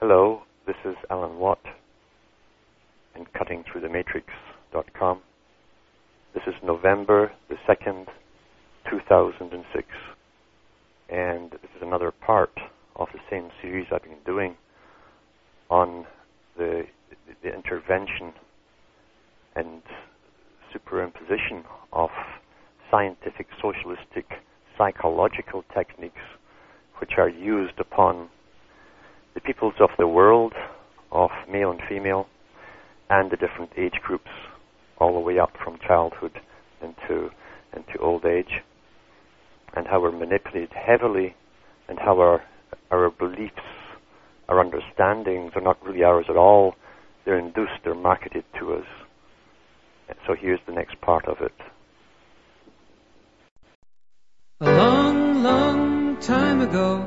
Hello, this is Alan Watt and cuttingthroughthematrix.com. This is November the 2nd, 2006, and this is another part of the same series I've been doing on the, the intervention and superimposition of scientific socialistic psychological techniques which are used upon the peoples of the world, of male and female, and the different age groups, all the way up from childhood into into old age, and how we're manipulated heavily, and how our our beliefs, our understandings are not really ours at all. They're induced, they're marketed to us. So here's the next part of it. A long, long time ago,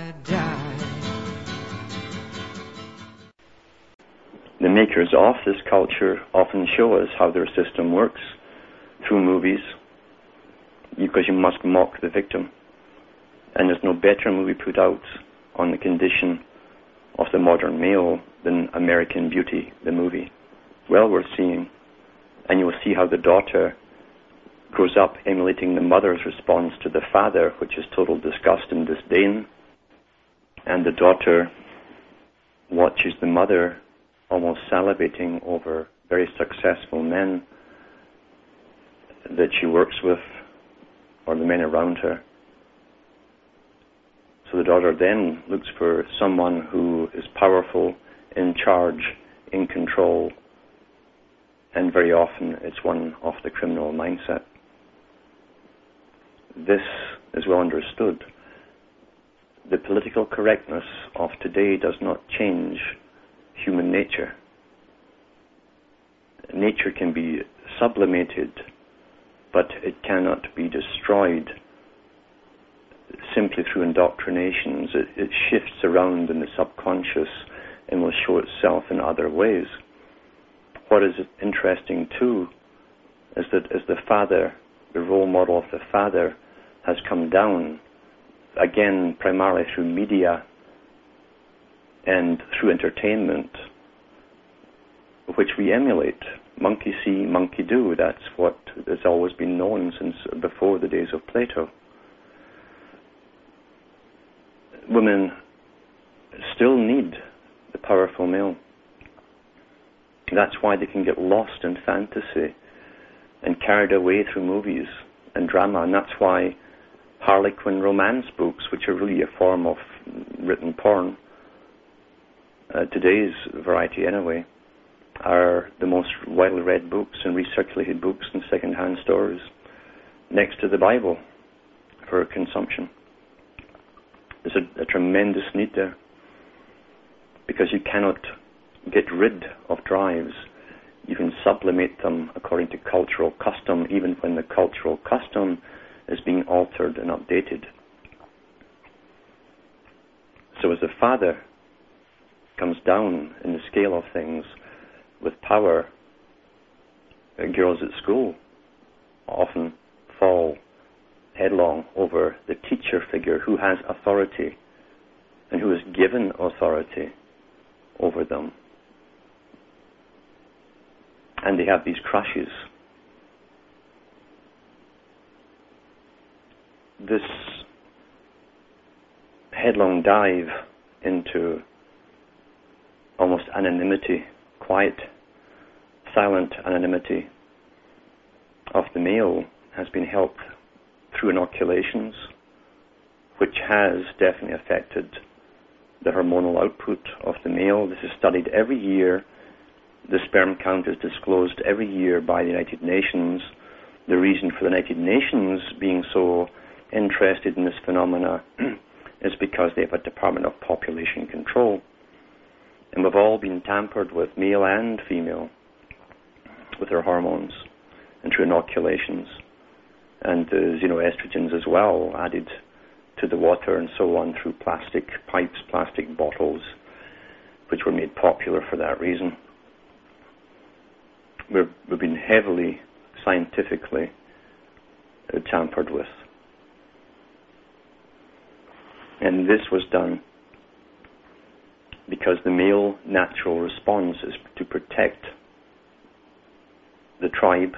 Makers of this culture often show us how their system works through movies because you must mock the victim. And there's no better movie put out on the condition of the modern male than American Beauty, the movie. Well worth seeing. And you will see how the daughter grows up emulating the mother's response to the father, which is total disgust and disdain. And the daughter watches the mother almost salivating over very successful men that she works with or the men around her. So the daughter then looks for someone who is powerful, in charge, in control, and very often it's one of the criminal mindset. This is well understood. The political correctness of today does not change human nature. Nature can be sublimated, but it cannot be destroyed simply through indoctrinations. It, it shifts around in the subconscious and will show itself in other ways. What is interesting too is that as the father, the role model of the father, has come down, again primarily through media and through entertainment, which we emulate. Monkey see, monkey do. That's what has always been known since before the days of Plato. Women still need the powerful male. That's why they can get lost in fantasy and carried away through movies and drama, and that's why Harlequin romance books, which are really a form of written porn, uh, today's variety anyway, are the most widely read books and recirculated books in second-hand stores, next to the Bible for consumption. There's a, a tremendous need there because you cannot get rid of drives. You can sublimate them according to cultural custom, even when the cultural custom is being altered and updated. So as a father comes down in the scale of things with power, uh, girls at school often fall headlong over the teacher figure who has authority and who is given authority over them. And they have these crushes. This headlong dive into almost anonymity, quiet, silent anonymity of the male has been helped through inoculations, which has definitely affected the hormonal output of the male. This is studied every year. The sperm count is disclosed every year by the United Nations. The reason for the United Nations being so interested in this phenomena is because they have a Department of Population Control. And we've all been tampered with, male and female, with their hormones and through inoculations. And there's, you know, estrogens as well added to the water and so on through plastic pipes, plastic bottles, which were made popular for that reason. We're, we've been heavily scientifically uh, tampered with. And this was done because the male natural response is to protect the tribe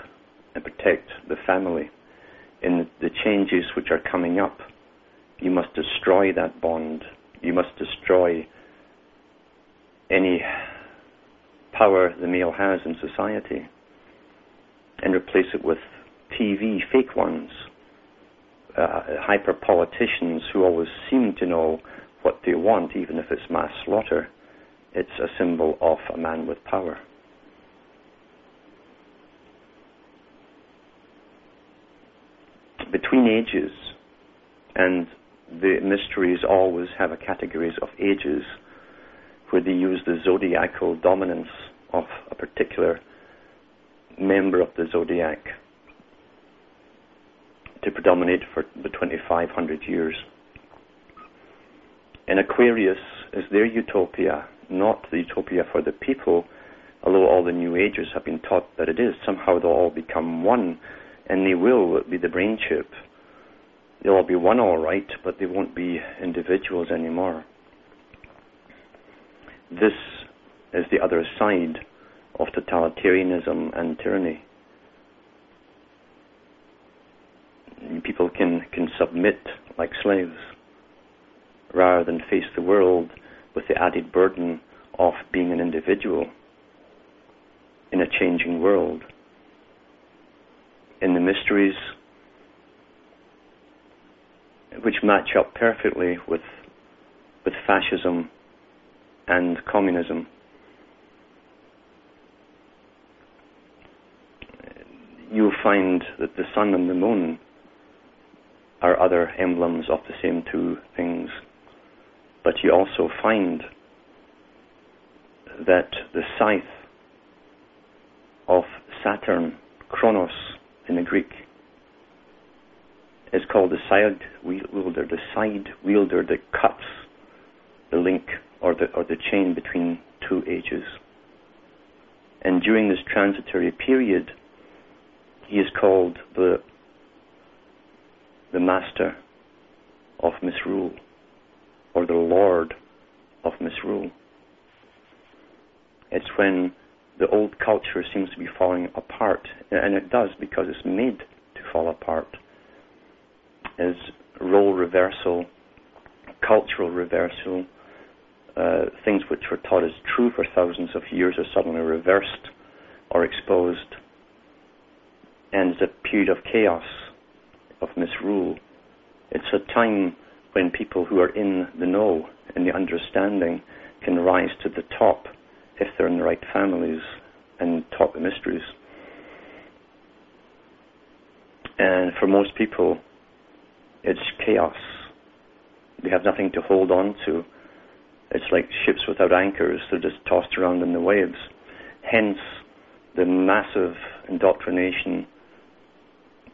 and protect the family in the changes which are coming up. You must destroy that bond. You must destroy any power the male has in society and replace it with TV, fake ones, uh, hyper politicians who always seem to know what they want, even if it's mass slaughter. It's a symbol of a man with power. Between ages, and the mysteries always have a categories of ages where they use the zodiacal dominance of a particular member of the zodiac to predominate for the 2500 years. And Aquarius is their utopia, not the utopia for the people, although all the New Agers have been taught that it is. Somehow they'll all become one, and they will be the brain chip. They'll all be one all right, but they won't be individuals anymore. This is the other side of totalitarianism and tyranny. People can, can submit like slaves rather than face the world with the added burden of being an individual in a changing world. In the mysteries which match up perfectly with with fascism and communism. You'll find that the sun and the moon are other emblems of the same two things but you also find that the scythe of Saturn, Kronos in the Greek, is called the side wielder, the side wielder that cuts the link or the, or the chain between two ages. And during this transitory period, he is called the, the master of misrule or the lord of misrule. It's when the old culture seems to be falling apart, and it does because it's made to fall apart. As role reversal, cultural reversal, uh, things which were taught as true for thousands of years are suddenly reversed or exposed, and it's a period of chaos, of misrule. It's a time when people who are in the know, in the understanding, can rise to the top if they're in the right families and top the mysteries. And for most people, it's chaos. They have nothing to hold on to. It's like ships without anchors, they're just tossed around in the waves. Hence, the massive indoctrination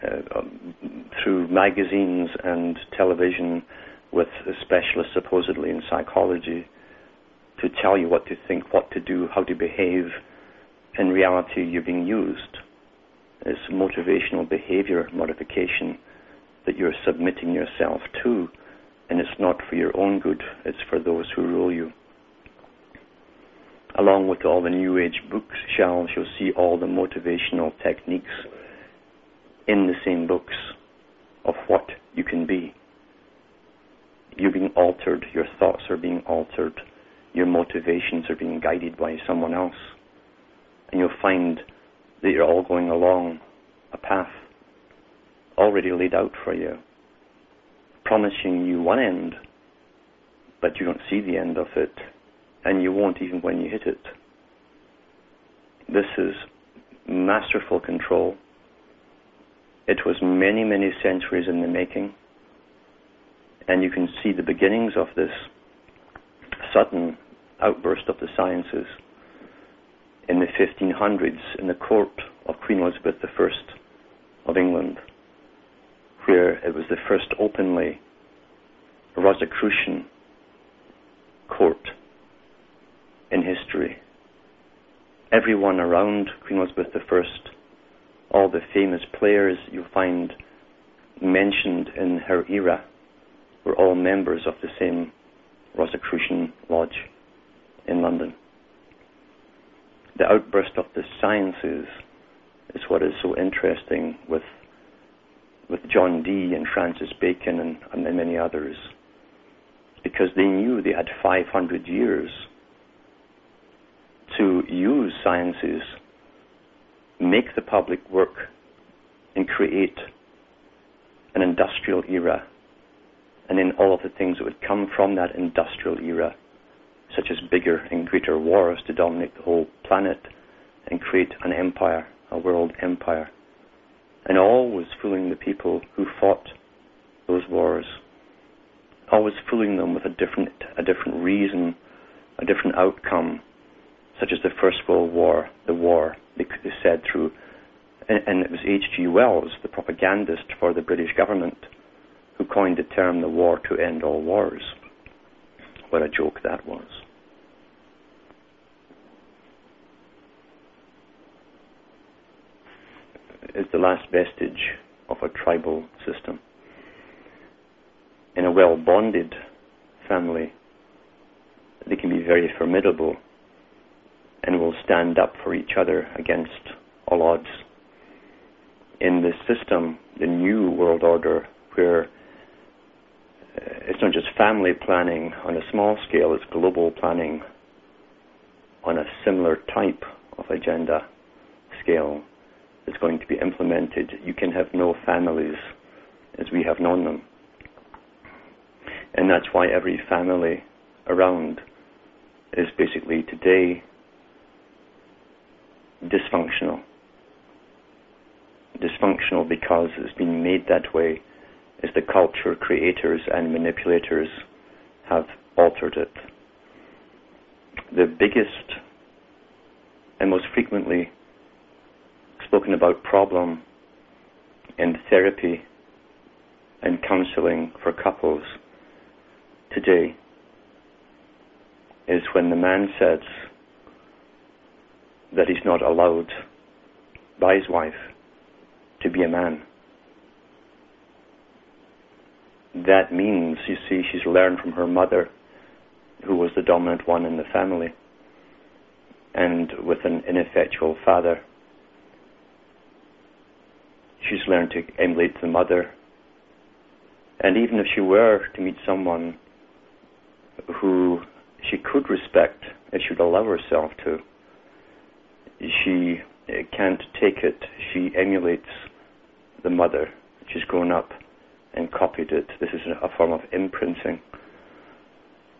uh, um, through magazines and television with a specialist supposedly in psychology to tell you what to think, what to do, how to behave. In reality, you're being used. It's motivational behavior modification that you're submitting yourself to, and it's not for your own good, it's for those who rule you. Along with all the New Age bookshelves, you'll see all the motivational techniques in the same books of what you can be. You're being altered, your thoughts are being altered, your motivations are being guided by someone else. And you'll find that you're all going along a path already laid out for you, promising you one end, but you don't see the end of it, and you won't even when you hit it. This is masterful control. It was many, many centuries in the making, and you can see the beginnings of this sudden outburst of the sciences in the 1500s in the court of Queen Elizabeth I of England, where it was the first openly Rosicrucian court in history. Everyone around Queen Elizabeth I, all the famous players you find mentioned in her era, were all members of the same Rosicrucian Lodge in London. The outburst of the sciences is what is so interesting with with John Dee and Francis Bacon and, and many others, because they knew they had 500 years to use sciences, make the public work, and create an industrial era, and then all of the things that would come from that industrial era, such as bigger and greater wars to dominate the whole planet and create an empire a world empire, and always fooling the people who fought those wars, always fooling them with a different, a different reason, a different outcome, such as the First World War, the war, they, said through, and, it was H.G. Wells, the propagandist for the British government, coined the term the war to end all wars. What a joke that was. is the last vestige of a tribal system. In a well bonded family, they can be very formidable and will stand up for each other against all odds. In this system, the new world order, where Uh, it's not just family planning on a small scale, it's global planning on a similar type of agenda scale is going to be implemented, you can have no families as we have known them. And that's why every family around is basically today dysfunctional. Dysfunctional because it's been made that way as the culture creators and manipulators have altered it. The biggest and most frequently spoken about problem in therapy and counseling for couples today is when the man says that he's not allowed by his wife to be a man. That means, you see, she's learned from her mother, who was the dominant one in the family, and with an ineffectual father she's learned to emulate the mother. And even if she were to meet someone who she could respect, if she would allow herself to, she can't take it. She emulates the mother. She's grown up and copied it. This is a form of imprinting,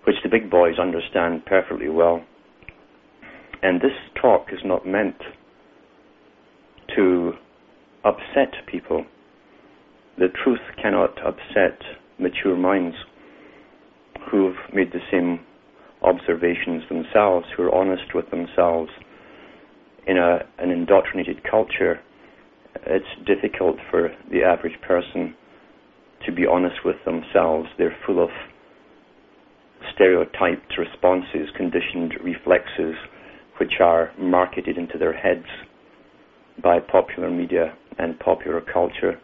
which the big boys understand perfectly well. And this talk is not meant to upset people. The truth cannot upset mature minds who've made the same observations themselves, who are honest with themselves. In a, an indoctrinated culture, it's difficult for the average person to be honest with themselves. They're full of stereotyped responses, conditioned reflexes, which are marketed into their heads by popular media and popular culture.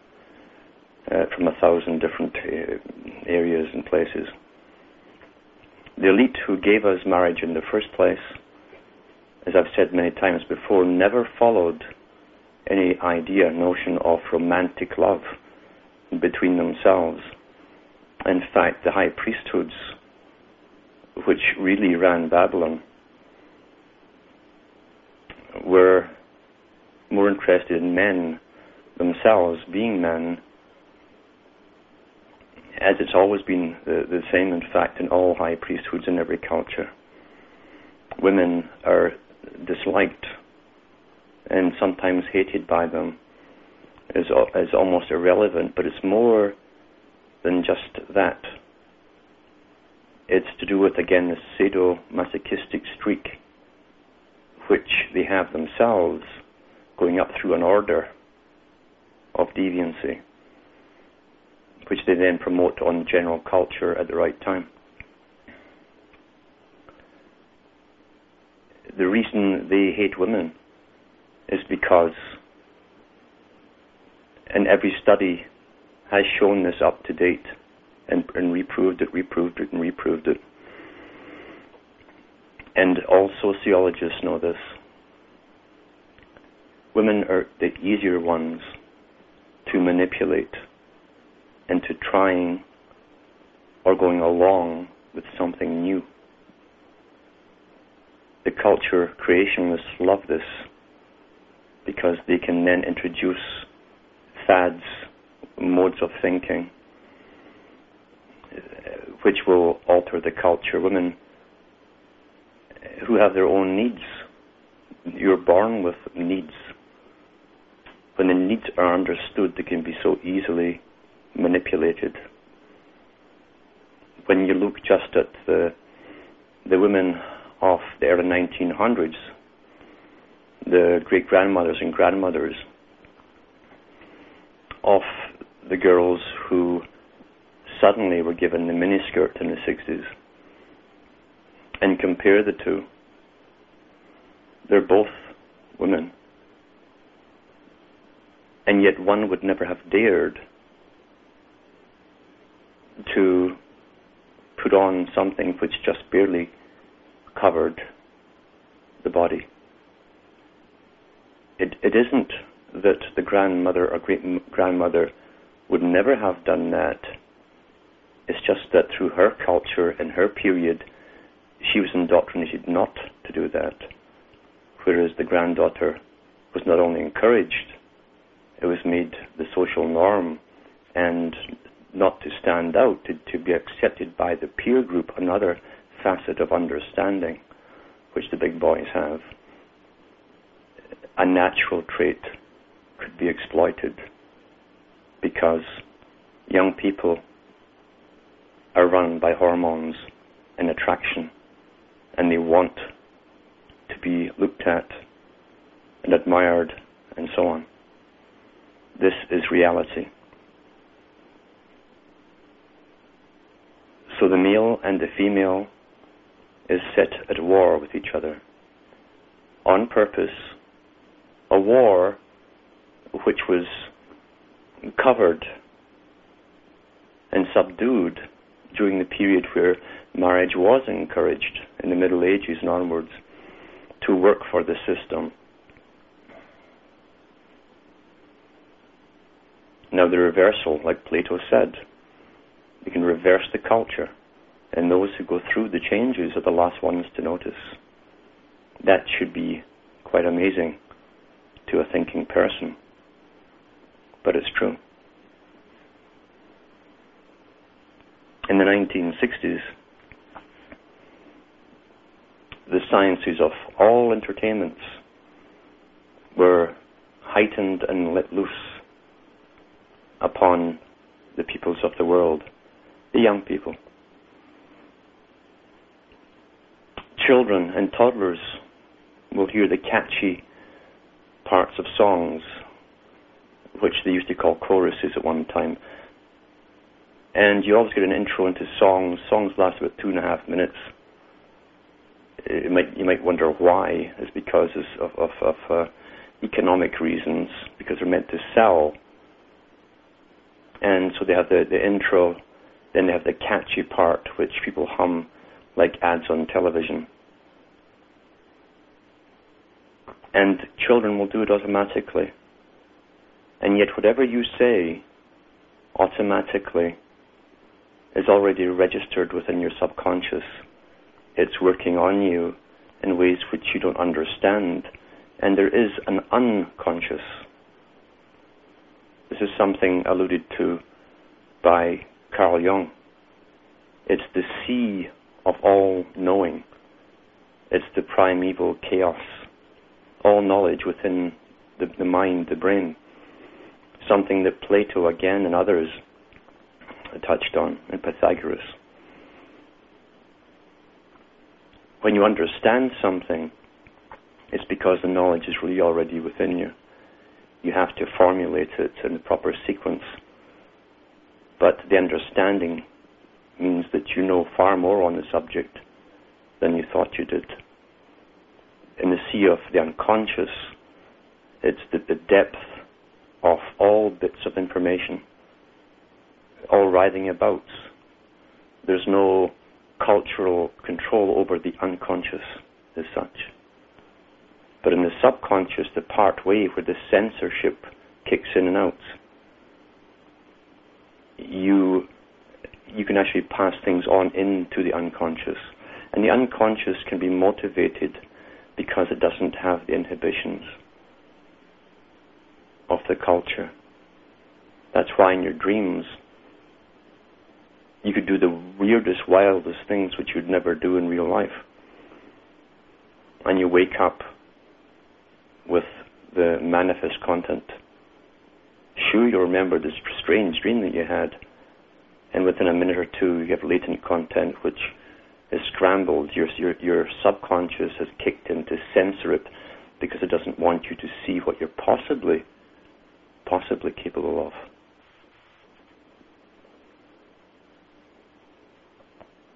uh, from a thousand different uh, areas and places. The elite who gave us marriage in the first place, as I've said many times before, never followed any idea, notion of romantic love between themselves. In fact, the high priesthoods, which really ran Babylon, were more interested in men themselves being men, as it's always been the, the same, in fact, in all high priesthoods in every culture. Women are disliked and sometimes hated by them is, is almost irrelevant, but it's more than just that. It's to do with, again, the sadomasochistic streak which they have themselves going up through an order of deviancy, which they then promote on general culture at the right time. The reason they hate women is because, and every study has shown this up to date and, and reproved it, reproved it, and reproved it. And all sociologists know this. Women are the easier ones to manipulate into trying or going along with something new. The culture creationists love this because they can then introduce fads, modes of thinking, uh, which will alter the culture. Women who have their own needs, you're born with needs. When the needs are understood, they can be so easily manipulated. When you look just at the the women of the early 1900s, the great grandmothers and grandmothers of the girls who suddenly were given the miniskirt in the 60s and compare the two. They're both women. And yet one would never have dared to put on something which just barely covered the body it, it isn't that the grandmother or great grandmother would never have done that. It's just that through her culture and her period, she was indoctrinated not to do that. Whereas the granddaughter was not only encouraged, it was made the social norm and not to stand out, to, to be accepted by the peer group, another facet of understanding which the big boys have a natural trait could be exploited because young people are run by hormones and attraction and they want to be looked at and admired and so on. This is reality. So the male and the female is set at war with each other on purpose a war which was covered and subdued during the period where marriage was encouraged in the Middle Ages and onwards to work for the system. Now, the reversal, like Plato said, we can reverse the culture, and those who go through the changes are the last ones to notice. That should be quite amazing to a thinking person. But it's true. In the 1960s, the sciences of all entertainments were heightened and let loose upon the peoples of the world, the young people. Children and toddlers will hear the catchy parts of songs, which they used to call choruses at one time. And you always get an intro into songs. Songs last about two and a half minutes. It might, you might wonder why. It's because of, of, of uh, economic reasons, because they're meant to sell And so they have the, the intro, then they have the catchy part, which people hum like ads on television. And children will do it automatically. And yet, whatever you say automatically is already registered within your subconscious. It's working on you in ways which you don't understand. And there is an unconscious. This is something alluded to by Carl Jung. It's the sea of all knowing. It's the primeval chaos. All knowledge within the, the mind, the brain. Something that Plato again and others touched on, and Pythagoras. When you understand something, it's because the knowledge is really already within you. You have to formulate it in the proper sequence. But the understanding means that you know far more on the subject than you thought you did. In the sea of the unconscious, it's the, the depth of all bits of information all writhing about. There's no cultural control over the unconscious as such. But in the subconscious, the part way where the censorship kicks in and out, you you can actually pass things on into the unconscious. And the unconscious can be motivated because it doesn't have the inhibitions of the culture. That's why in your dreams you could do the weirdest, wildest things which you'd never do in real life. And you wake up with the manifest content. Sure, you remember this strange dream that you had, and within a minute or two, you have latent content which is scrambled. Your, your, your subconscious has kicked in to censor it because it doesn't want you to see what you're possibly, possibly capable of.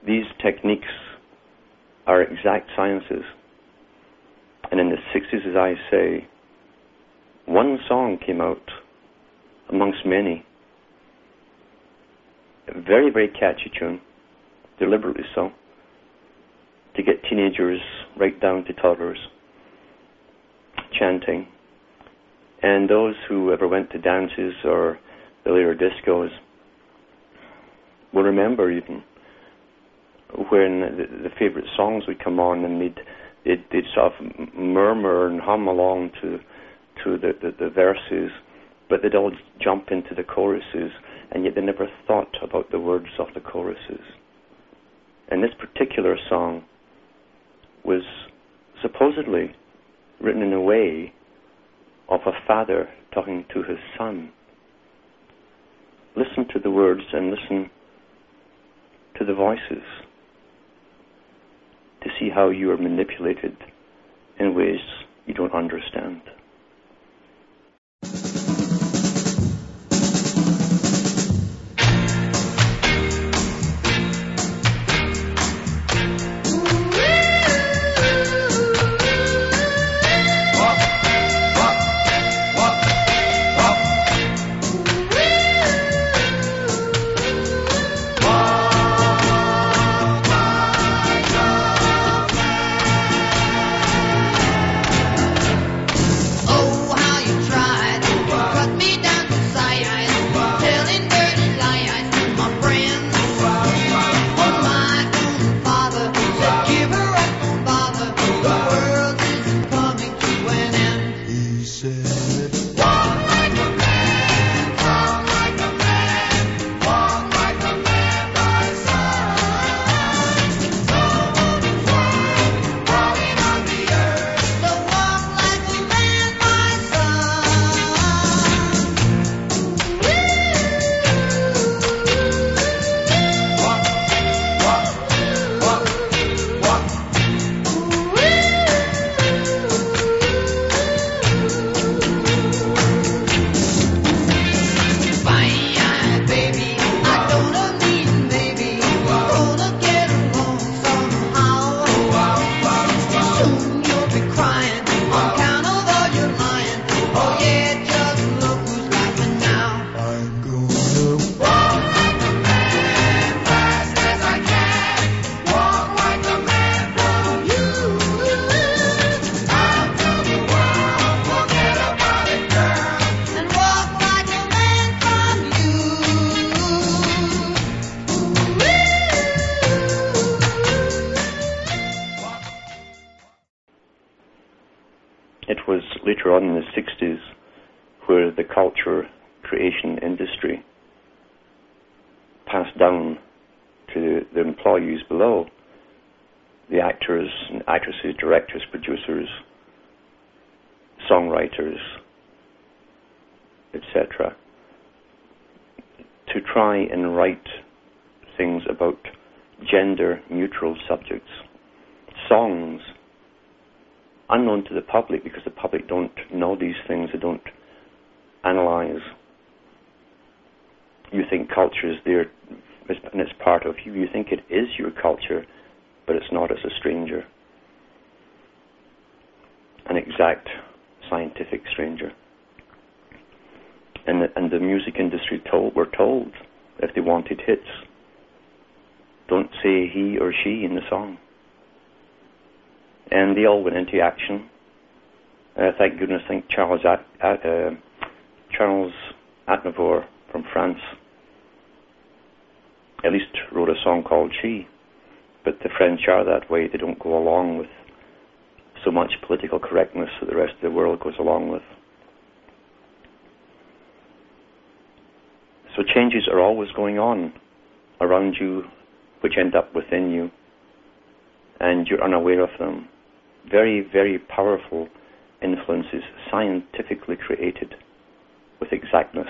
these techniques are exact sciences. And in the 60s, as I say, one song came out amongst many. A very, very catchy tune, deliberately so, to get teenagers right down to toddlers chanting. And those who ever went to dances or the later discos will remember even when the, the favorite songs would come on and they'd, they'd, they'd sort of murmur and hum along to to the, the, the verses, but they'd all jump into the choruses, and yet they never thought about the words of the choruses. And this particular song was supposedly written in a way of a father talking to his son. Listen to the words and listen to the voices to see how you are manipulated in ways you don't understand. Later on in the 60s where the culture creation industry passed down to the employees below, the actors and actresses, directors, producers, songwriters, etc., to try and write things about gender neutral subjects, songs unknown to the public because the public don't know these things, they don't analyze. You think culture is there and it's part of you. You think it is your culture, but it's not as a stranger. An exact scientific stranger. And the, and the music industry told, were told if they wanted hits, don't say he or she in the song. And they all went into action. Uh, thank goodness, thank Charles At, At, uh, Charles Aznavour from France at least wrote a song called She. But the French are that way. They don't go along with so much political correctness that the rest of the world goes along with. So changes are always going on around you, which end up within you, and you're unaware of them. Very, very powerful influences, scientifically created with exactness.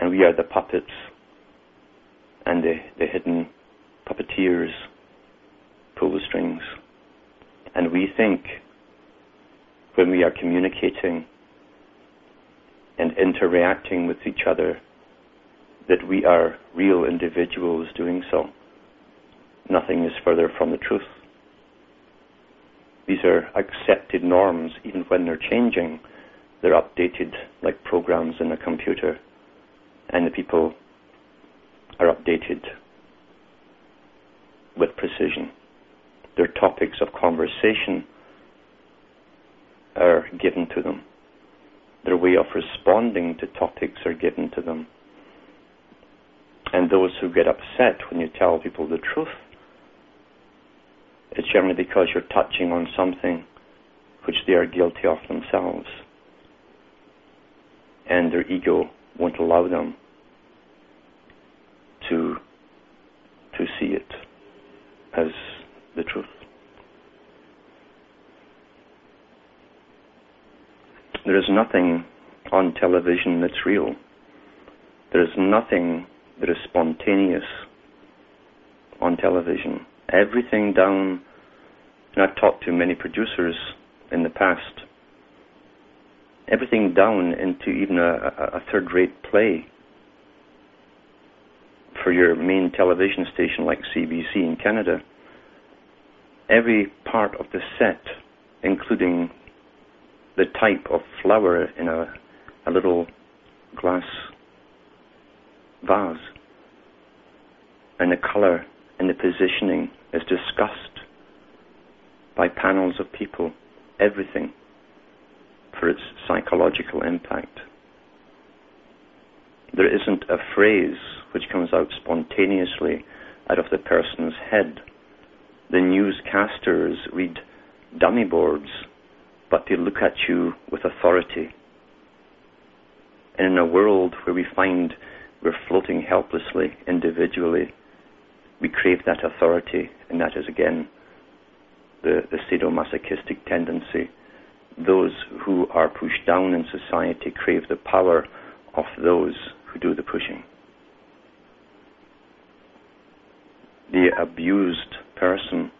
And we are the puppets and the, the hidden puppeteers pull the strings. And we think when we are communicating and interacting with each other that we are real individuals doing so. Nothing is further from the truth. These are accepted norms, even when they're changing, they're updated like programs in a computer, and the people are updated with precision. Their topics of conversation are given to them. Their way of responding to topics are given to them. And those who get upset when you tell people the truth it's generally because you're touching on something which they are guilty of themselves. And their ego won't allow them to to see it as the truth. There is nothing on television that's real. There is nothing that is spontaneous on television everything down. And I've talked to many producers in the past. Everything down into even a, a third-rate play for your main television station like CBC in Canada. Every part of the set, including the type of flower in a, a little glass vase, and the color and the positioning is discussed by panels of people, everything for its psychological impact. There isn't a phrase which comes out spontaneously out of the person's head. The newscasters read dummy boards, but they look at you with authority. And in a world where we find we're floating helplessly, individually, we crave that authority, and that is again the, the sadomasochistic tendency. Those who are pushed down in society crave the power of those who do the pushing. The abused person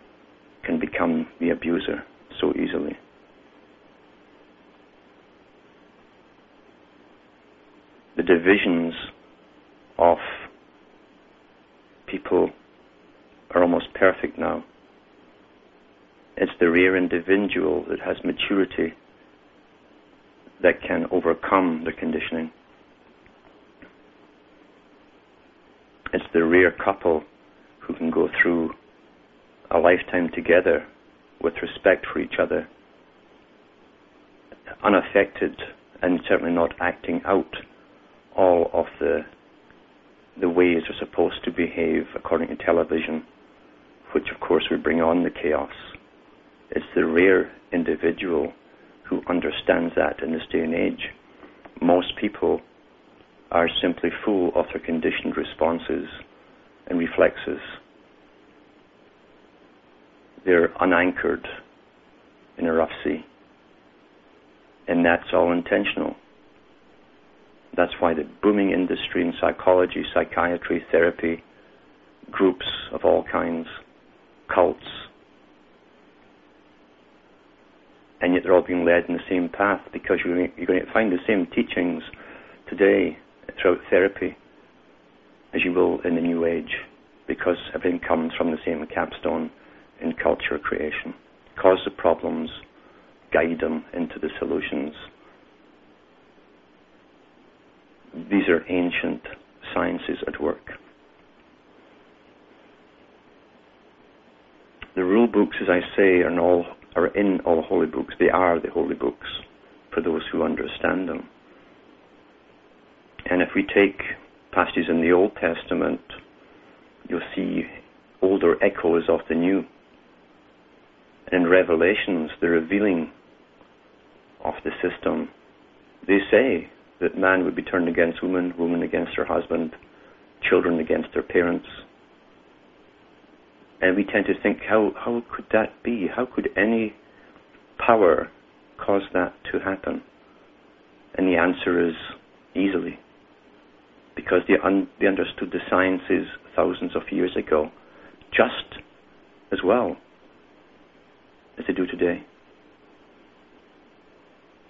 can become the abuser so easily. The divisions of people are almost perfect now. It's the rare individual that has maturity that can overcome the conditioning. It's the rare couple who can go through a lifetime together with respect for each other, unaffected and certainly not acting out all of the the ways are supposed to behave according to television, which of course would bring on the chaos. It's the rare individual who understands that in this day and age. Most people are simply full of their conditioned responses and reflexes. They're unanchored in a rough sea. And that's all intentional. That's why the booming industry in psychology, psychiatry, therapy, groups of all kinds, cults, and yet they're all being led in the same path because you're going to find the same teachings today throughout therapy as you will in the New Age because everything comes from the same capstone in culture creation. Cause the problems, guide them into the solutions. These are ancient sciences at work. The rule books, as I say, are, all, are in all holy books. They are the holy books for those who understand them. And if we take passages in the Old Testament, you'll see older echoes of the New. And in Revelations, the revealing of the system, they say that man would be turned against woman, woman against her husband, children against their parents. And we tend to think, how, how could that be? How could any power cause that to happen? And the answer is easily. Because they, un- they understood the sciences thousands of years ago just as well as they do today.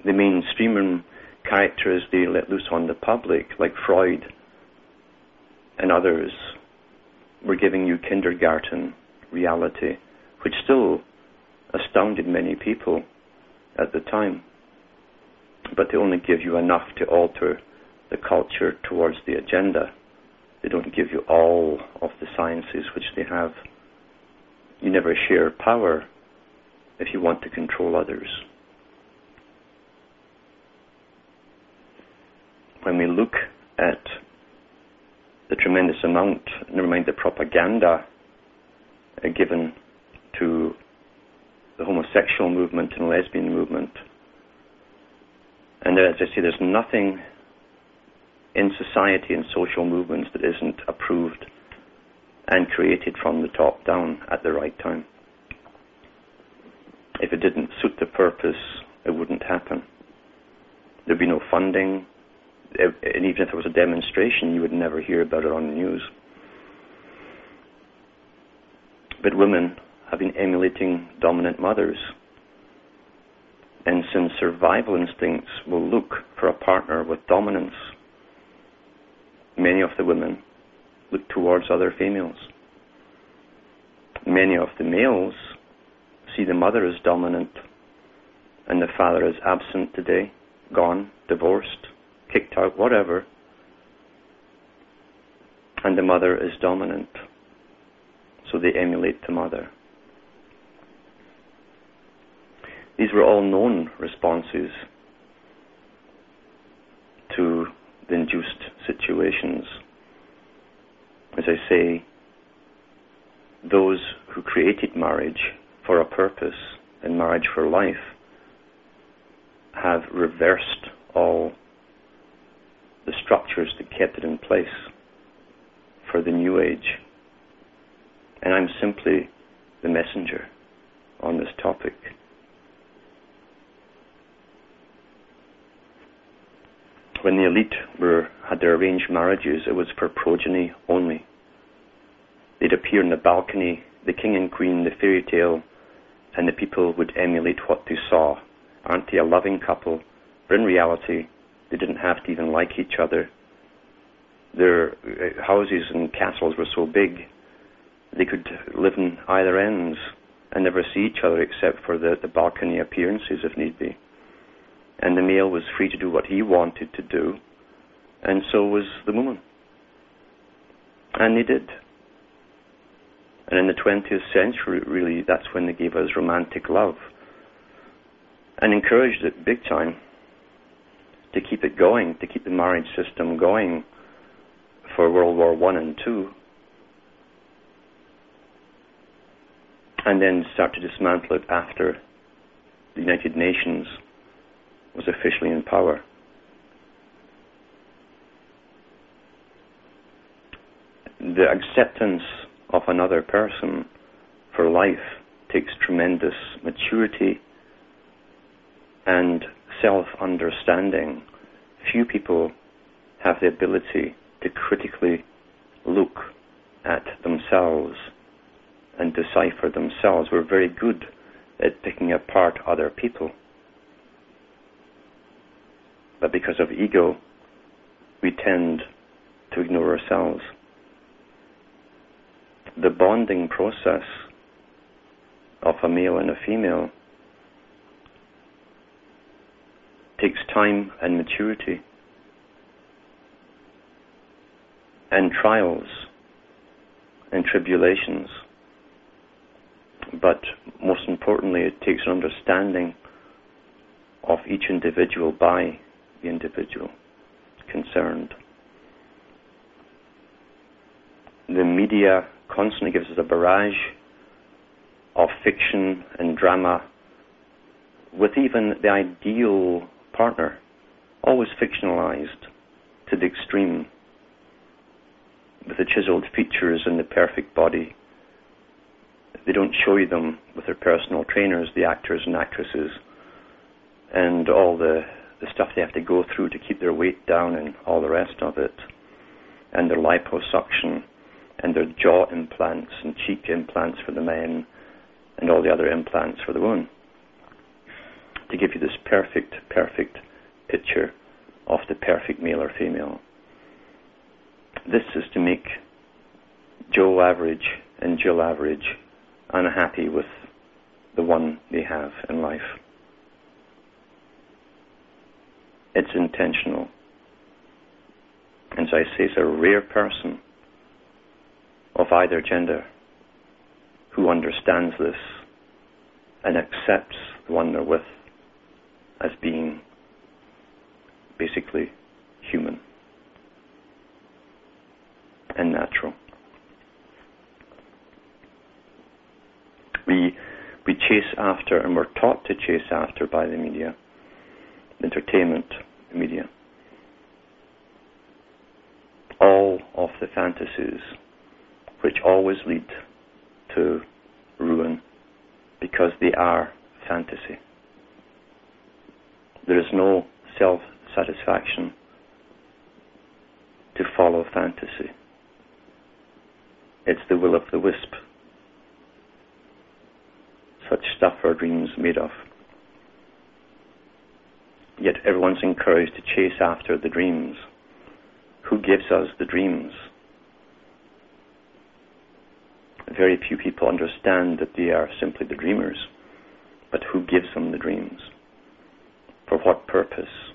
The mainstream characters they let loose on the public, like Freud and others, were giving you kindergarten reality, which still astounded many people at the time. But they only give you enough to alter the culture towards the agenda. They don't give you all of the sciences which they have. You never share power if you want to control others. When we look at the tremendous amount, never mind the propaganda uh, given to the homosexual movement and lesbian movement, and as I say, there's nothing in society and social movements that isn't approved and created from the top down at the right time. If it didn't suit the purpose, it wouldn't happen. There'd be no funding, and even if there was a demonstration, you would never hear about it on the news. But women have been emulating dominant mothers. And since survival instincts will look for a partner with dominance, many of the women look towards other females. Many of the males see the mother as dominant and the father as absent today, gone, divorced, out, whatever, and the mother is dominant. So they emulate the mother. These were all known responses to the induced situations. As I say, those who created marriage for a purpose and marriage for life have reversed all the structures that kept it in place for the new age. And I'm simply the messenger on this topic. when the elite were, had their arranged marriages, it was for progeny only. They'd appear on the balcony, the king and queen, the fairy tale, and the people would emulate what they saw. Aren't they a loving couple? But in reality, they didn't have to even like each other. Their uh, houses and castles were so big, they could live in either ends and never see each other except for the, the balcony appearances if need be and the male was free to do what he wanted to do, and so was the woman. And they did. And in the 20th century, really, that's when they gave us romantic love and encouraged it big time to keep it going, to keep the marriage system going for World War One and Two. and then start to dismantle it after the United Nations was officially in power. The acceptance of another person for life takes tremendous maturity and self understanding. Few people have the ability to critically look at themselves and decipher themselves. We're very good at picking apart other people. But because of ego, we tend to ignore ourselves. The bonding process of a male and a female takes time and maturity and trials and tribulations. But most importantly, it takes an understanding of each individual by the individual concerned. The media constantly gives us a barrage of fiction and drama with even the ideal partner always fictionalized to the extreme with the chiseled features and the perfect body. They don't show you them with their personal trainers, the actors and actresses, and all the, the stuff they have to go through to keep their weight down and all the rest of it, and their liposuction, and their jaw implants and cheek implants for the men, and all the other implants for the women. To give you this perfect, perfect picture of the perfect male or female. This is to make Joe average and Jill average unhappy with the one they have in life. It's intentional. And so I say it's a rare person of either gender who understands this and accepts the one they're with as being basically human and natural. We we chase after and we're taught to chase after by the media, the entertainment media. All of the fantasies which always lead to ruin because they are fantasy. There is no self satisfaction to follow fantasy. It's the will of the wisp. Such stuff are dreams made of. Yet everyone's encouraged to chase after the dreams. Who gives us the dreams? Very few people understand that they are simply the dreamers. But who gives them the dreams? For what purpose?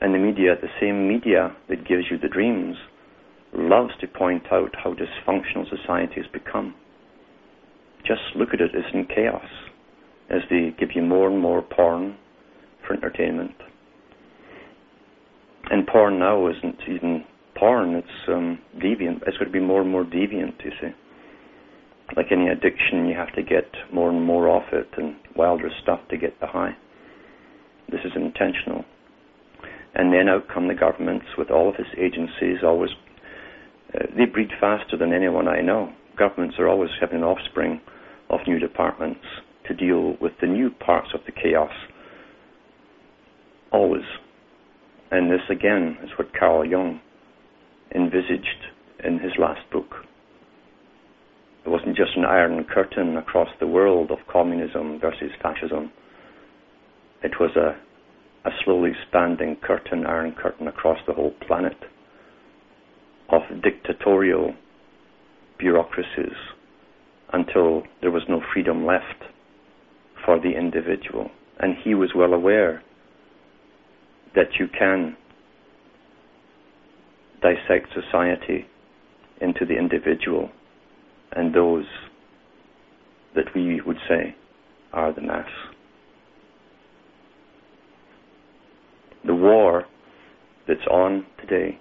And the media, the same media that gives you the dreams, loves to point out how dysfunctional society has become. Just look at it, it's in chaos as they give you more and more porn for entertainment. And porn now isn't even porn, it's um, deviant. It's going to be more and more deviant, you see. Like any addiction, you have to get more and more of it and wilder stuff to get the high. This is intentional. And then out come the governments with all of its agencies, always uh, they breed faster than anyone I know. Governments are always having an offspring of new departments to deal with the new parts of the chaos. Always. And this again is what Carl Jung envisaged in his last book. It wasn't just an iron curtain across the world of communism versus fascism. It was a, a slowly expanding curtain, iron curtain across the whole planet of dictatorial bureaucracies until there was no freedom left for the individual. And he was well aware that you can dissect society into the individual and those that we would say are the mass. The war that's on today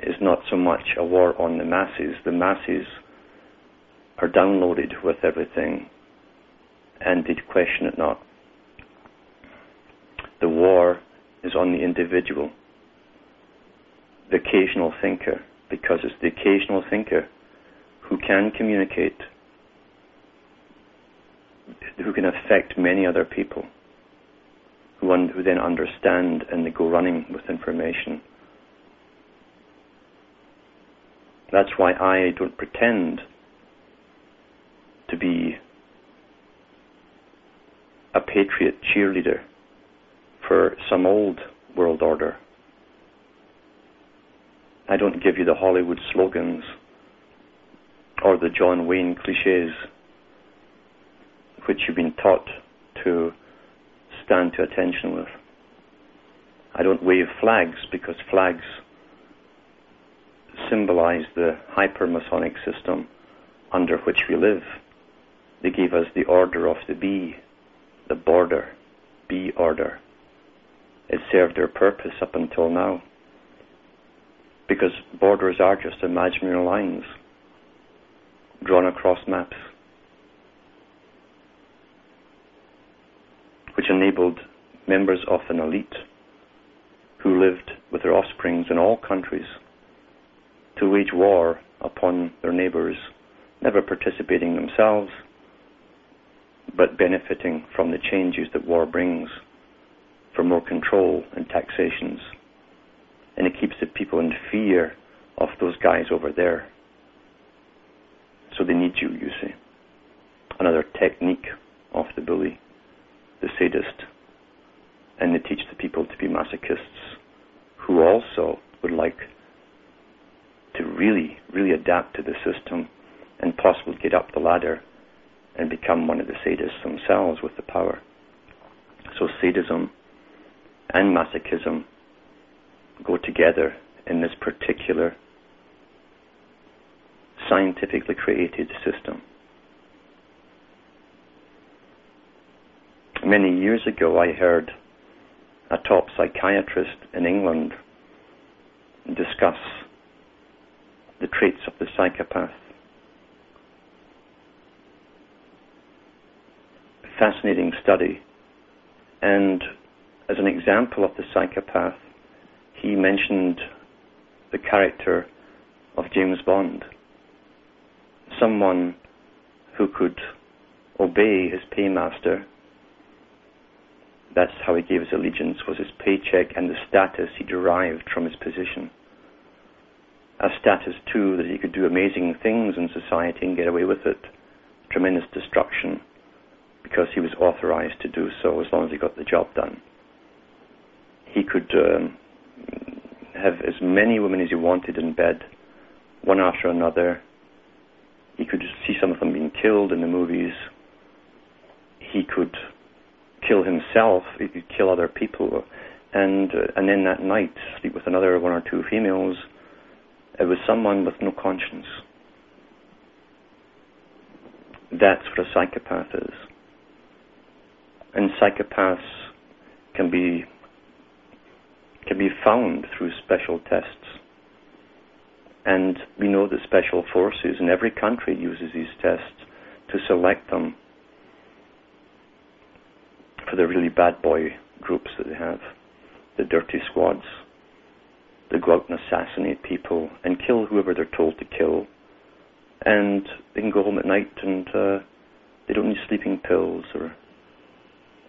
is not so much a war on the masses. The masses are downloaded with everything and they question it not. The war is on the individual, the occasional thinker, because it's the occasional thinker who can communicate, who can affect many other people, who, who then understand and they go running with information. That's why I don't pretend to be a patriot cheerleader for some old world order. I don't give you the Hollywood slogans or the John Wayne cliches which you've been taught to stand to attention with. I don't wave flags because flags symbolize the hyper-Masonic system under which we live. They gave us the order of the bee, the border, bee order. It served their purpose up until now. Because borders are just imaginary lines drawn across maps, which enabled members of an elite who lived with their offsprings in all countries to wage war upon their neighbors, never participating themselves, but benefiting from the changes that war brings for more control and taxations. And it keeps the people in fear of those guys over there. So they need you, you see. Another technique of the bully, the sadist. And they teach the people to be masochists who also would like to really, really adapt to the system and possibly get up the ladder and become one of the sadists themselves with the power. So sadism and masochism go together in this particular scientifically created system. Many years ago, I heard a top psychiatrist in England discuss the traits of the psychopath. Fascinating study. And as an example of the psychopath, he mentioned the character of James Bond someone who could obey his paymaster. That's how he gave his allegiance, was his paycheck and the status he derived from his position. A status, too, that he could do amazing things in society and get away with it. Tremendous destruction, because he was authorized to do so as long as he got the job done. He could um, have as many women as he wanted in bed, one after another, he could see some of them being killed in the movies. He could kill himself. He could kill other people, and uh, and then that night sleep with another one or two females. It was someone with no conscience. That's what a psychopath is. And psychopaths can be can be found through special tests. And we know that special forces in every country uses these tests to select them for the really bad boy groups that they have, the dirty squads. They go out and assassinate people and kill whoever they're told to kill. And they can go home at night and uh, they don't need sleeping pills or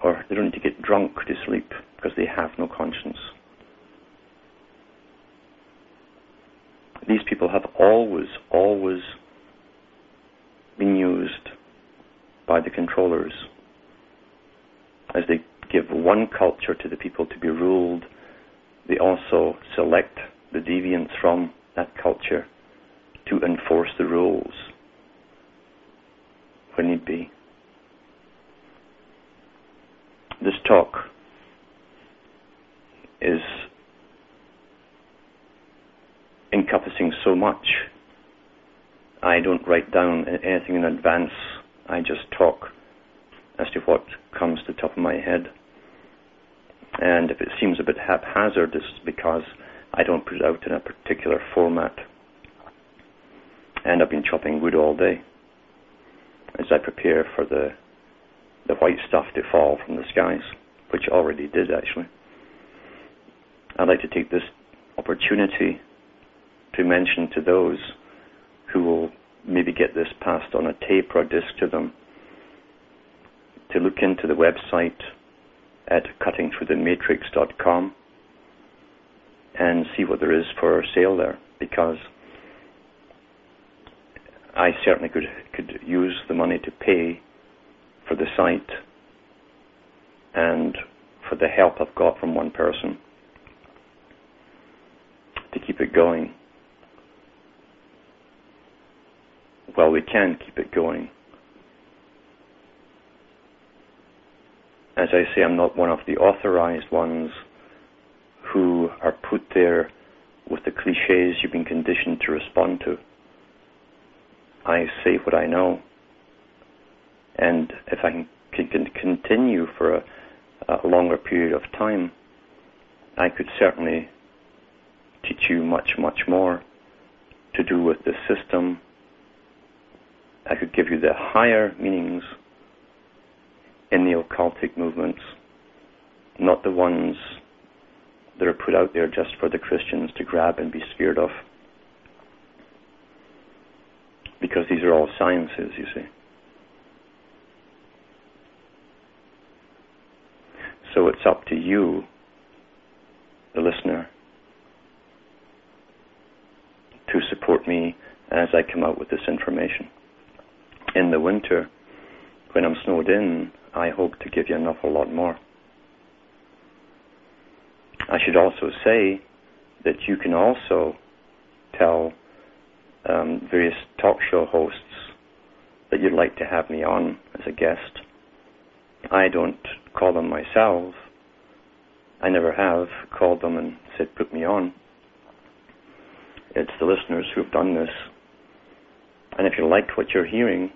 or they don't need to get drunk to sleep because they have no conscience. these people have always, always been used by the controllers as they give one culture to the people to be ruled. They also select the deviants from that culture to enforce the rules when need be. This talk is encompassing so much. I don't write down anything in advance. I just talk as to what comes to the top of my head. And if it seems a bit haphazard, it's because I don't put it out in a particular format. And I've been chopping wood all day. as I prepare for the the white stuff to fall from the skies, which already did actually. I'd like to take this opportunity to mention to those who will maybe get this passed on a tape or disc to them to look into the website at cuttingthroughthematrix.com and see what there is for sale there because I certainly could could use the money to pay for the site and for the help I've got from one person to keep it going. Well, we can keep it going. As I say, I'm not one of the authorized ones who are put there with the cliches you've been conditioned to respond to. I say what I know. And if I can continue for a, a longer period of time, I could certainly teach you much, much more to do with the system. I could give you the higher meanings in the occultic movements, not the ones that are put out there just for the Christians to grab and be scared of because these are all sciences, you see. So it's up to you, the listener, to support me as I come out with this information. In the winter, when I'm snowed in, I hope to give you an awful lot more. I should also say that you can also tell um, various talk show hosts that you'd like to have me on as a guest. I don't call them myself. I never have called them and said, put me on. It's the listeners who've done this. And if you like what you're hearing,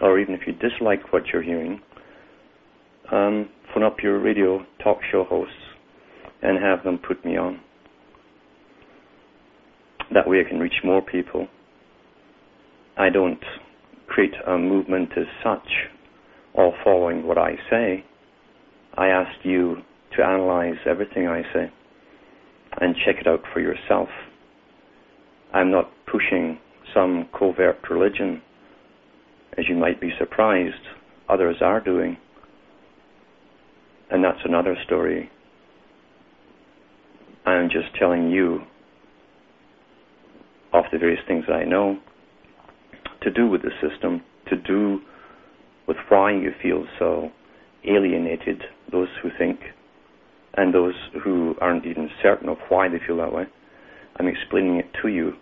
or even if you dislike what you're hearing, um, phone up your radio talk show hosts and have them put me on. That way I can reach more people. I don't create a movement as such, all following what I say. I ask you to analyze everything I say and check it out for yourself. I'm not pushing some covert religion, as you might be surprised, others are doing. And that's another story. I'm just telling you of the various things I know to do with the system, to do with why you feel so alienated, those who think, and those who aren't even certain of why they feel that way. I'm explaining it to you.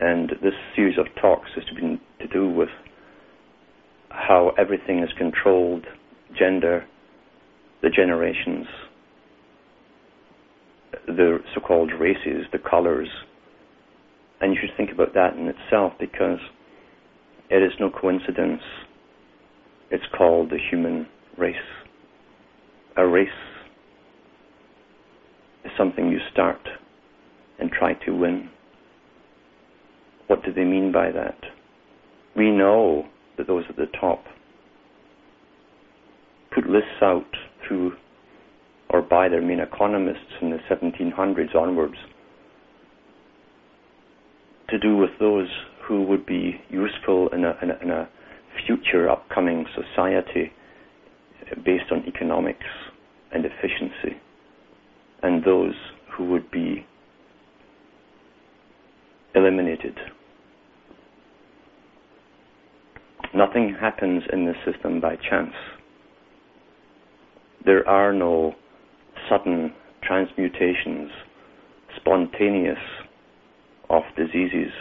And this series of talks is to, be, to do with how everything is controlled, gender, the generations, the so-called races, the colors, and you should think about that in itself because it is no coincidence it's called the human race. A race is something you start and try to win. What do they mean by that? We know that those at the top put lists out through or by their main economists in the 1700s onwards to do with those who would be useful in a, in a, in a future upcoming society based on economics and efficiency, and those who would be eliminated. Nothing happens in this system by chance. There are no sudden transmutations, spontaneous of diseases.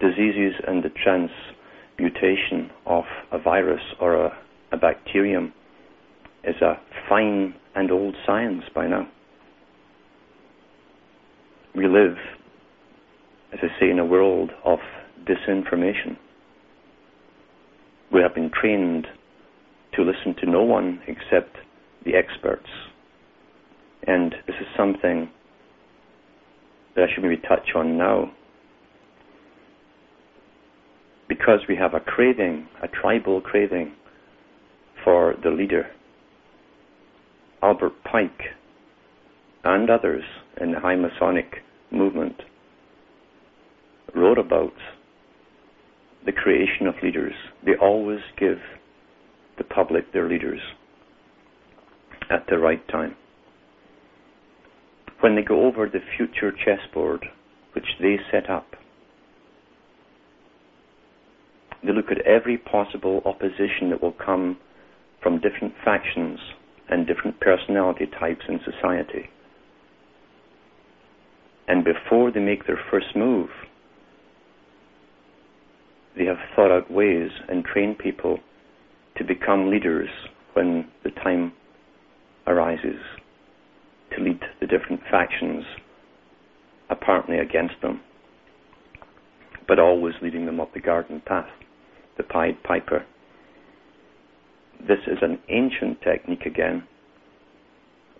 Diseases and the transmutation of a virus or a, a bacterium is a fine and old science by now. We live, as I say, in a world of disinformation. We have been trained to listen to no one except the experts. And this is something that I should maybe touch on now. Because we have a craving, a tribal craving for the leader. Albert Pike and others in the high Masonic movement wrote about the creation of leaders. They always give the public their leaders at the right time. When they go over the future chessboard which they set up, they look at every possible opposition that will come from different factions and different personality types in society. And before they make their first move, they have thought out ways and trained people to become leaders when the time arises to lead the different factions apparently against them, but always leading them up the garden path, the Pied Piper. This is an ancient technique again,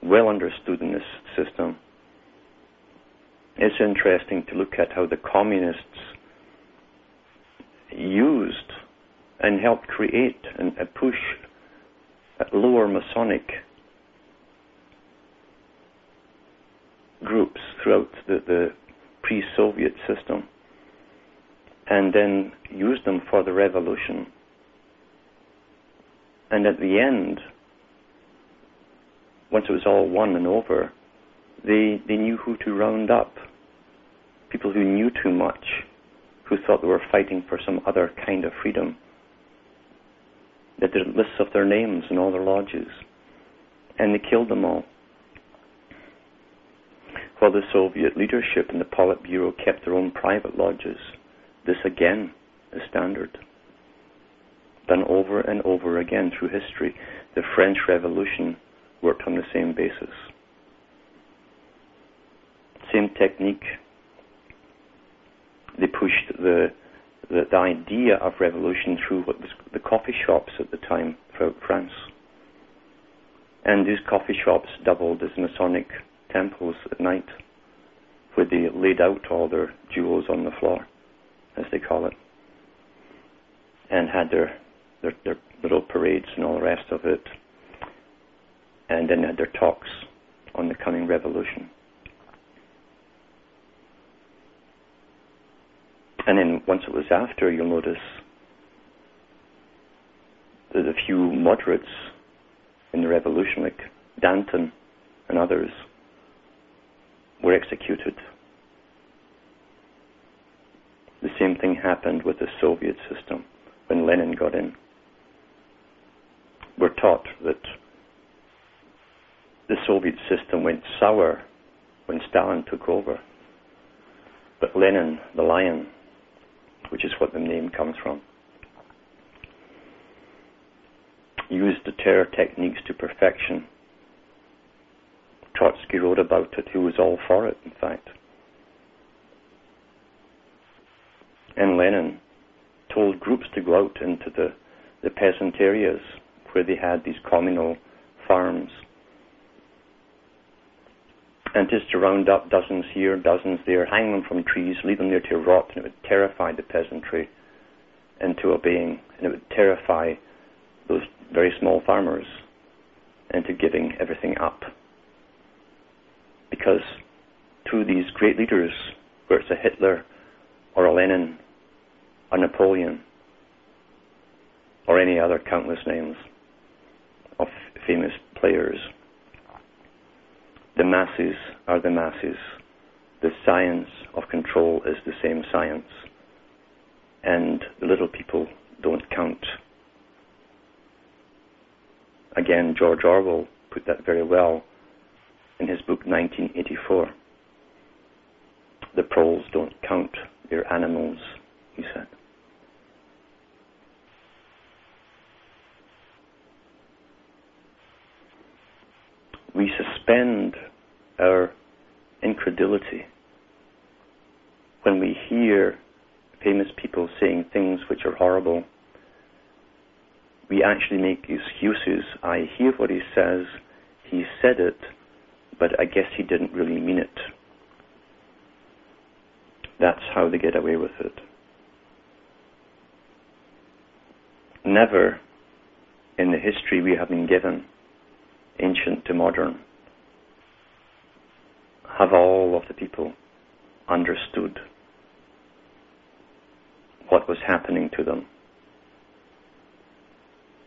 well understood in this system. It's interesting to look at how the communists used and helped create and uh, push lower Masonic groups throughout the, the pre-Soviet system and then used them for the revolution. And at the end, once it was all won and over, they, they knew who to round up. People who knew too much, who thought they were fighting for some other kind of freedom. They did lists of their names in all their lodges. And they killed them all while the Soviet leadership and the Politburo kept their own private lodges. This again is standard. Done over and over again through history. The French Revolution worked on the same basis. Same technique. They pushed the, the, the idea of revolution through what was the coffee shops at the time throughout France. And these coffee shops doubled as Masonic temples at night where they laid out all their jewels on the floor, as they call it, and had their, their, their little parades and all the rest of it, and then had their talks on the coming revolution. And then once it was after, you'll notice that a few moderates in the revolution, like Danton and others, were executed. The same thing happened with the Soviet system when Lenin got in. We're taught that the Soviet system went sour when Stalin took over. But Lenin, the lion, which is what the name comes from, used the terror techniques to perfection. Trotsky wrote about it, he was all for it, in fact. And Lenin told groups to go out into the, the peasant areas where they had these communal farms and just to round up dozens here, dozens there, hang them from trees, leave them there to rot, and it would terrify the peasantry into obeying, and it would terrify those very small farmers into giving everything up. Because to these great leaders, whether it's a Hitler or a Lenin, a Napoleon, or any other countless names of famous players, the masses are the masses. The science of control is the same science. And the little people don't count. Again, George Orwell put that very well in his book 1984. The proles don't count, they're animals, he said. We suspend our incredulity when we hear famous people saying things which are horrible. We actually make excuses. I hear what he says, he said it, but I guess he didn't really mean it. That's how they get away with it. never in the history we have been given, ancient to modern, have all of the people understood what was happening to them.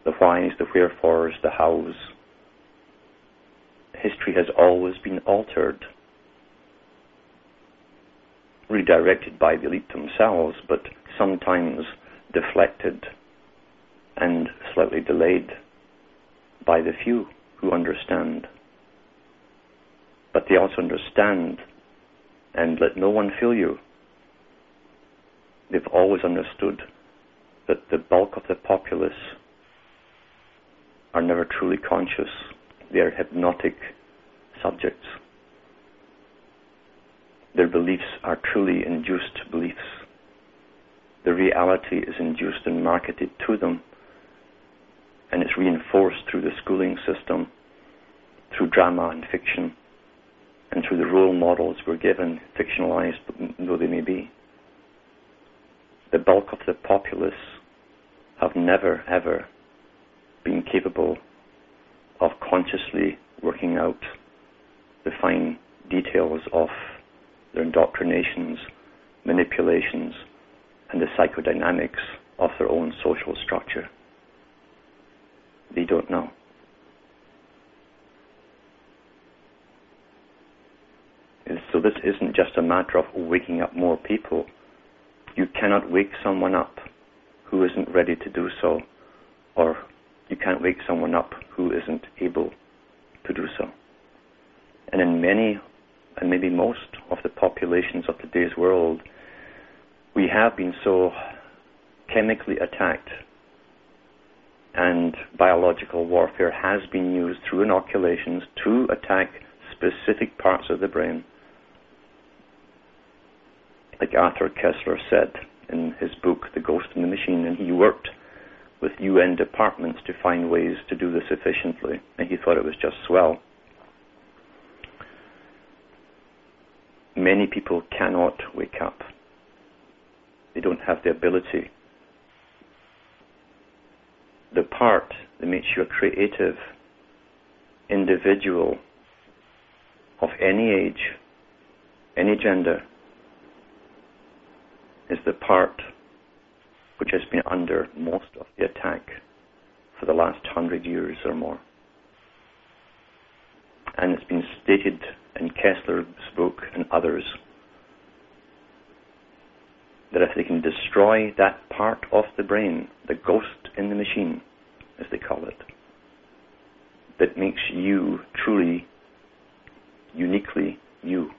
The whys, the wherefores, the hows. History has always been altered, redirected by the elite themselves, but sometimes deflected and slightly delayed by the few who understand. But they also understand and let no one feel you. They've always understood that the bulk of the populace are never truly conscious. They are hypnotic subjects. Their beliefs are truly induced beliefs. The reality is induced and marketed to them, and it's reinforced through the schooling system, through drama and fiction, and through the role models we're given, fictionalized though they may be. The bulk of the populace have never ever been capable of consciously working out the fine details of their indoctrinations, manipulations, and the psychodynamics of their own social structure. They don't know. And so this isn't just a matter of waking up more people. You cannot wake someone up who isn't ready to do so, or you can't wake someone up who isn't able to do so. And in many, and maybe most of the populations of today's world, we have been so chemically attacked and biological warfare has been used through inoculations to attack specific parts of the brain. Like Arthur Koestler said in his book, The Ghost in the Machine, and he worked with UN departments to find ways to do this efficiently, and he thought it was just swell. Many people cannot wake up. They don't have the ability. The part that makes you a creative individual of any age, any gender, is the part which has been under most of the attack for the last hundred years or more. And it's been stated in Koestler's book and others that if they can destroy that part of the brain, the ghost in the machine, as they call it, that makes you truly, uniquely you,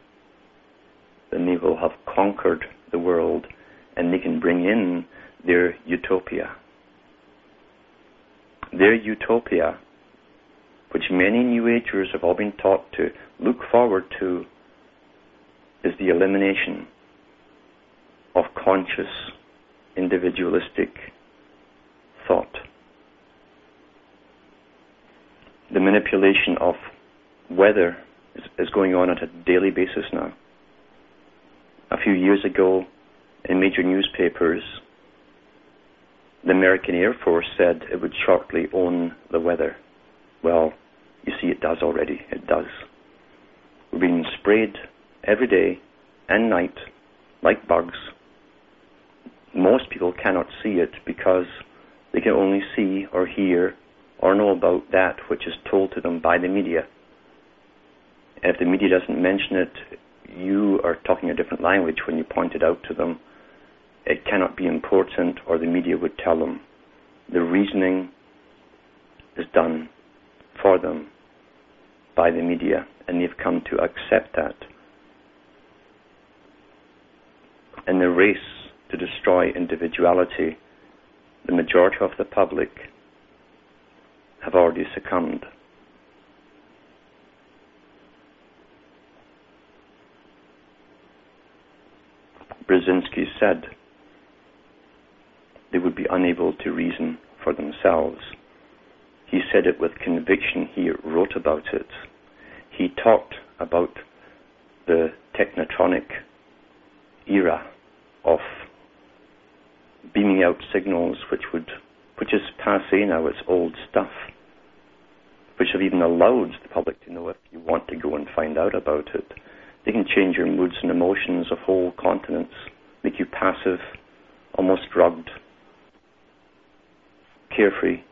then they will have conquered the world and they can bring in their utopia. Their utopia, which many New Agers have all been taught to look forward to, is the elimination of conscious, individualistic thought. The manipulation of weather is, is going on at a daily basis now. A few years ago, in major newspapers, the American Air Force said it would shortly own the weather. Well, you see, it does already. It does. We're being sprayed every day and night like bugs. Most people cannot see it because they can only see or hear or know about that which is told to them by the media. And if the media doesn't mention it, you are talking a different language when you point it out to them it cannot be important or the media would tell them. The reasoning is done for them by the media and they've come to accept that. In the race to destroy individuality, the majority of the public have already succumbed. Brzezinski said, unable to reason for themselves. He said it with conviction. He wrote about it. He talked about the technotronic era of beaming out signals which would which is passe now, it's old stuff, which have even allowed the public to know if you want to go and find out about it. They can change your moods and emotions of whole continents, make you passive, almost drugged, carefree,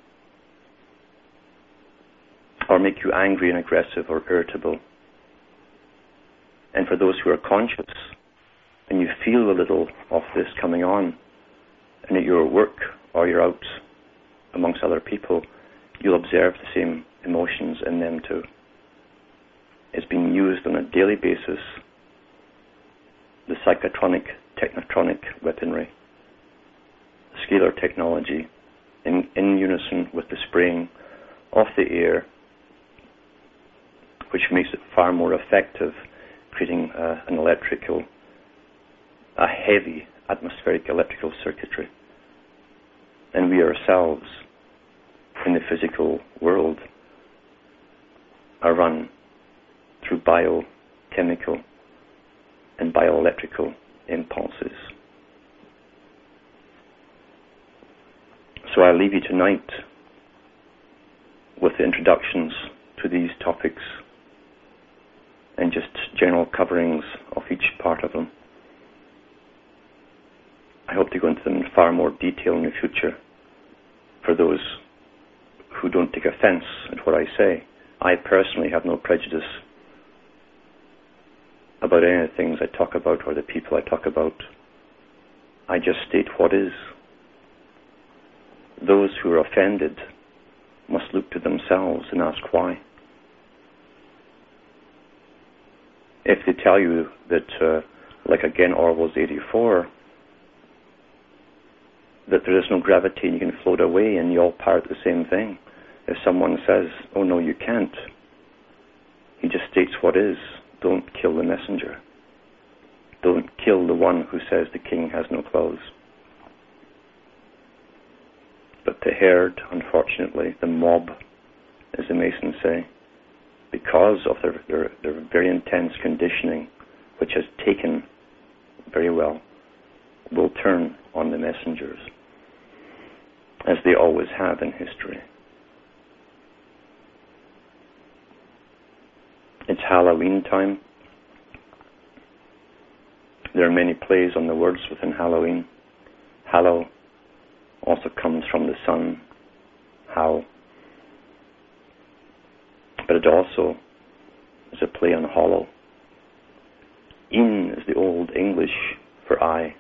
or make you angry and aggressive or irritable. And for those who are conscious and you feel a little of this coming on, and at your work or you're out amongst other people, you'll observe the same emotions in them too. It's being used on a daily basis, the psychotronic, technotronic weaponry, scalar technology, in, in unison with the spraying of the air, which makes it far more effective, creating uh, an electrical, a heavy atmospheric electrical circuitry. And we ourselves, in the physical world, are run through biochemical and bioelectrical impulses. So I leave you tonight with the introductions to these topics and just general coverings of each part of them. I hope to go into them in far more detail in the future for those who don't take offense at what I say. I personally have no prejudice about any of the things I talk about or the people I talk about. I just state what is. Those who are offended must look to themselves and ask why. If they tell you that, uh, like again Orwell's 84, that there is no gravity and you can float away and you all part the same thing. If someone says, oh no, you can't, he just states what is. Don't kill the messenger. Don't kill the one who says the king has no clothes. The herd, unfortunately, the mob, as the Masons say, because of their, their, their very intense conditioning, which has taken very well, will turn on the messengers, as they always have in history. It's Halloween time. There are many plays on the words within Halloween. Hallow also comes from the sun, how. But it also is a play on hollow. In is the old English for eye,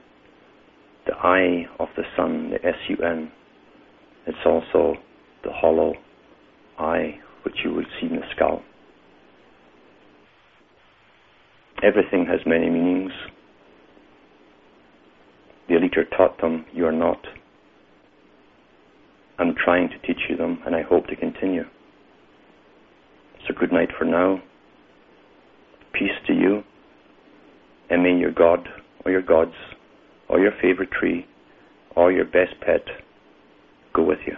the eye of the sun, the S-U-N. It's also the hollow eye which you would see in the skull. Everything has many meanings. The elite are taught them, you are not. I'm trying to teach you them, and I hope to continue. So good night for now. Peace to you, and may your God, or your gods, or your favorite tree, or your best pet go with you.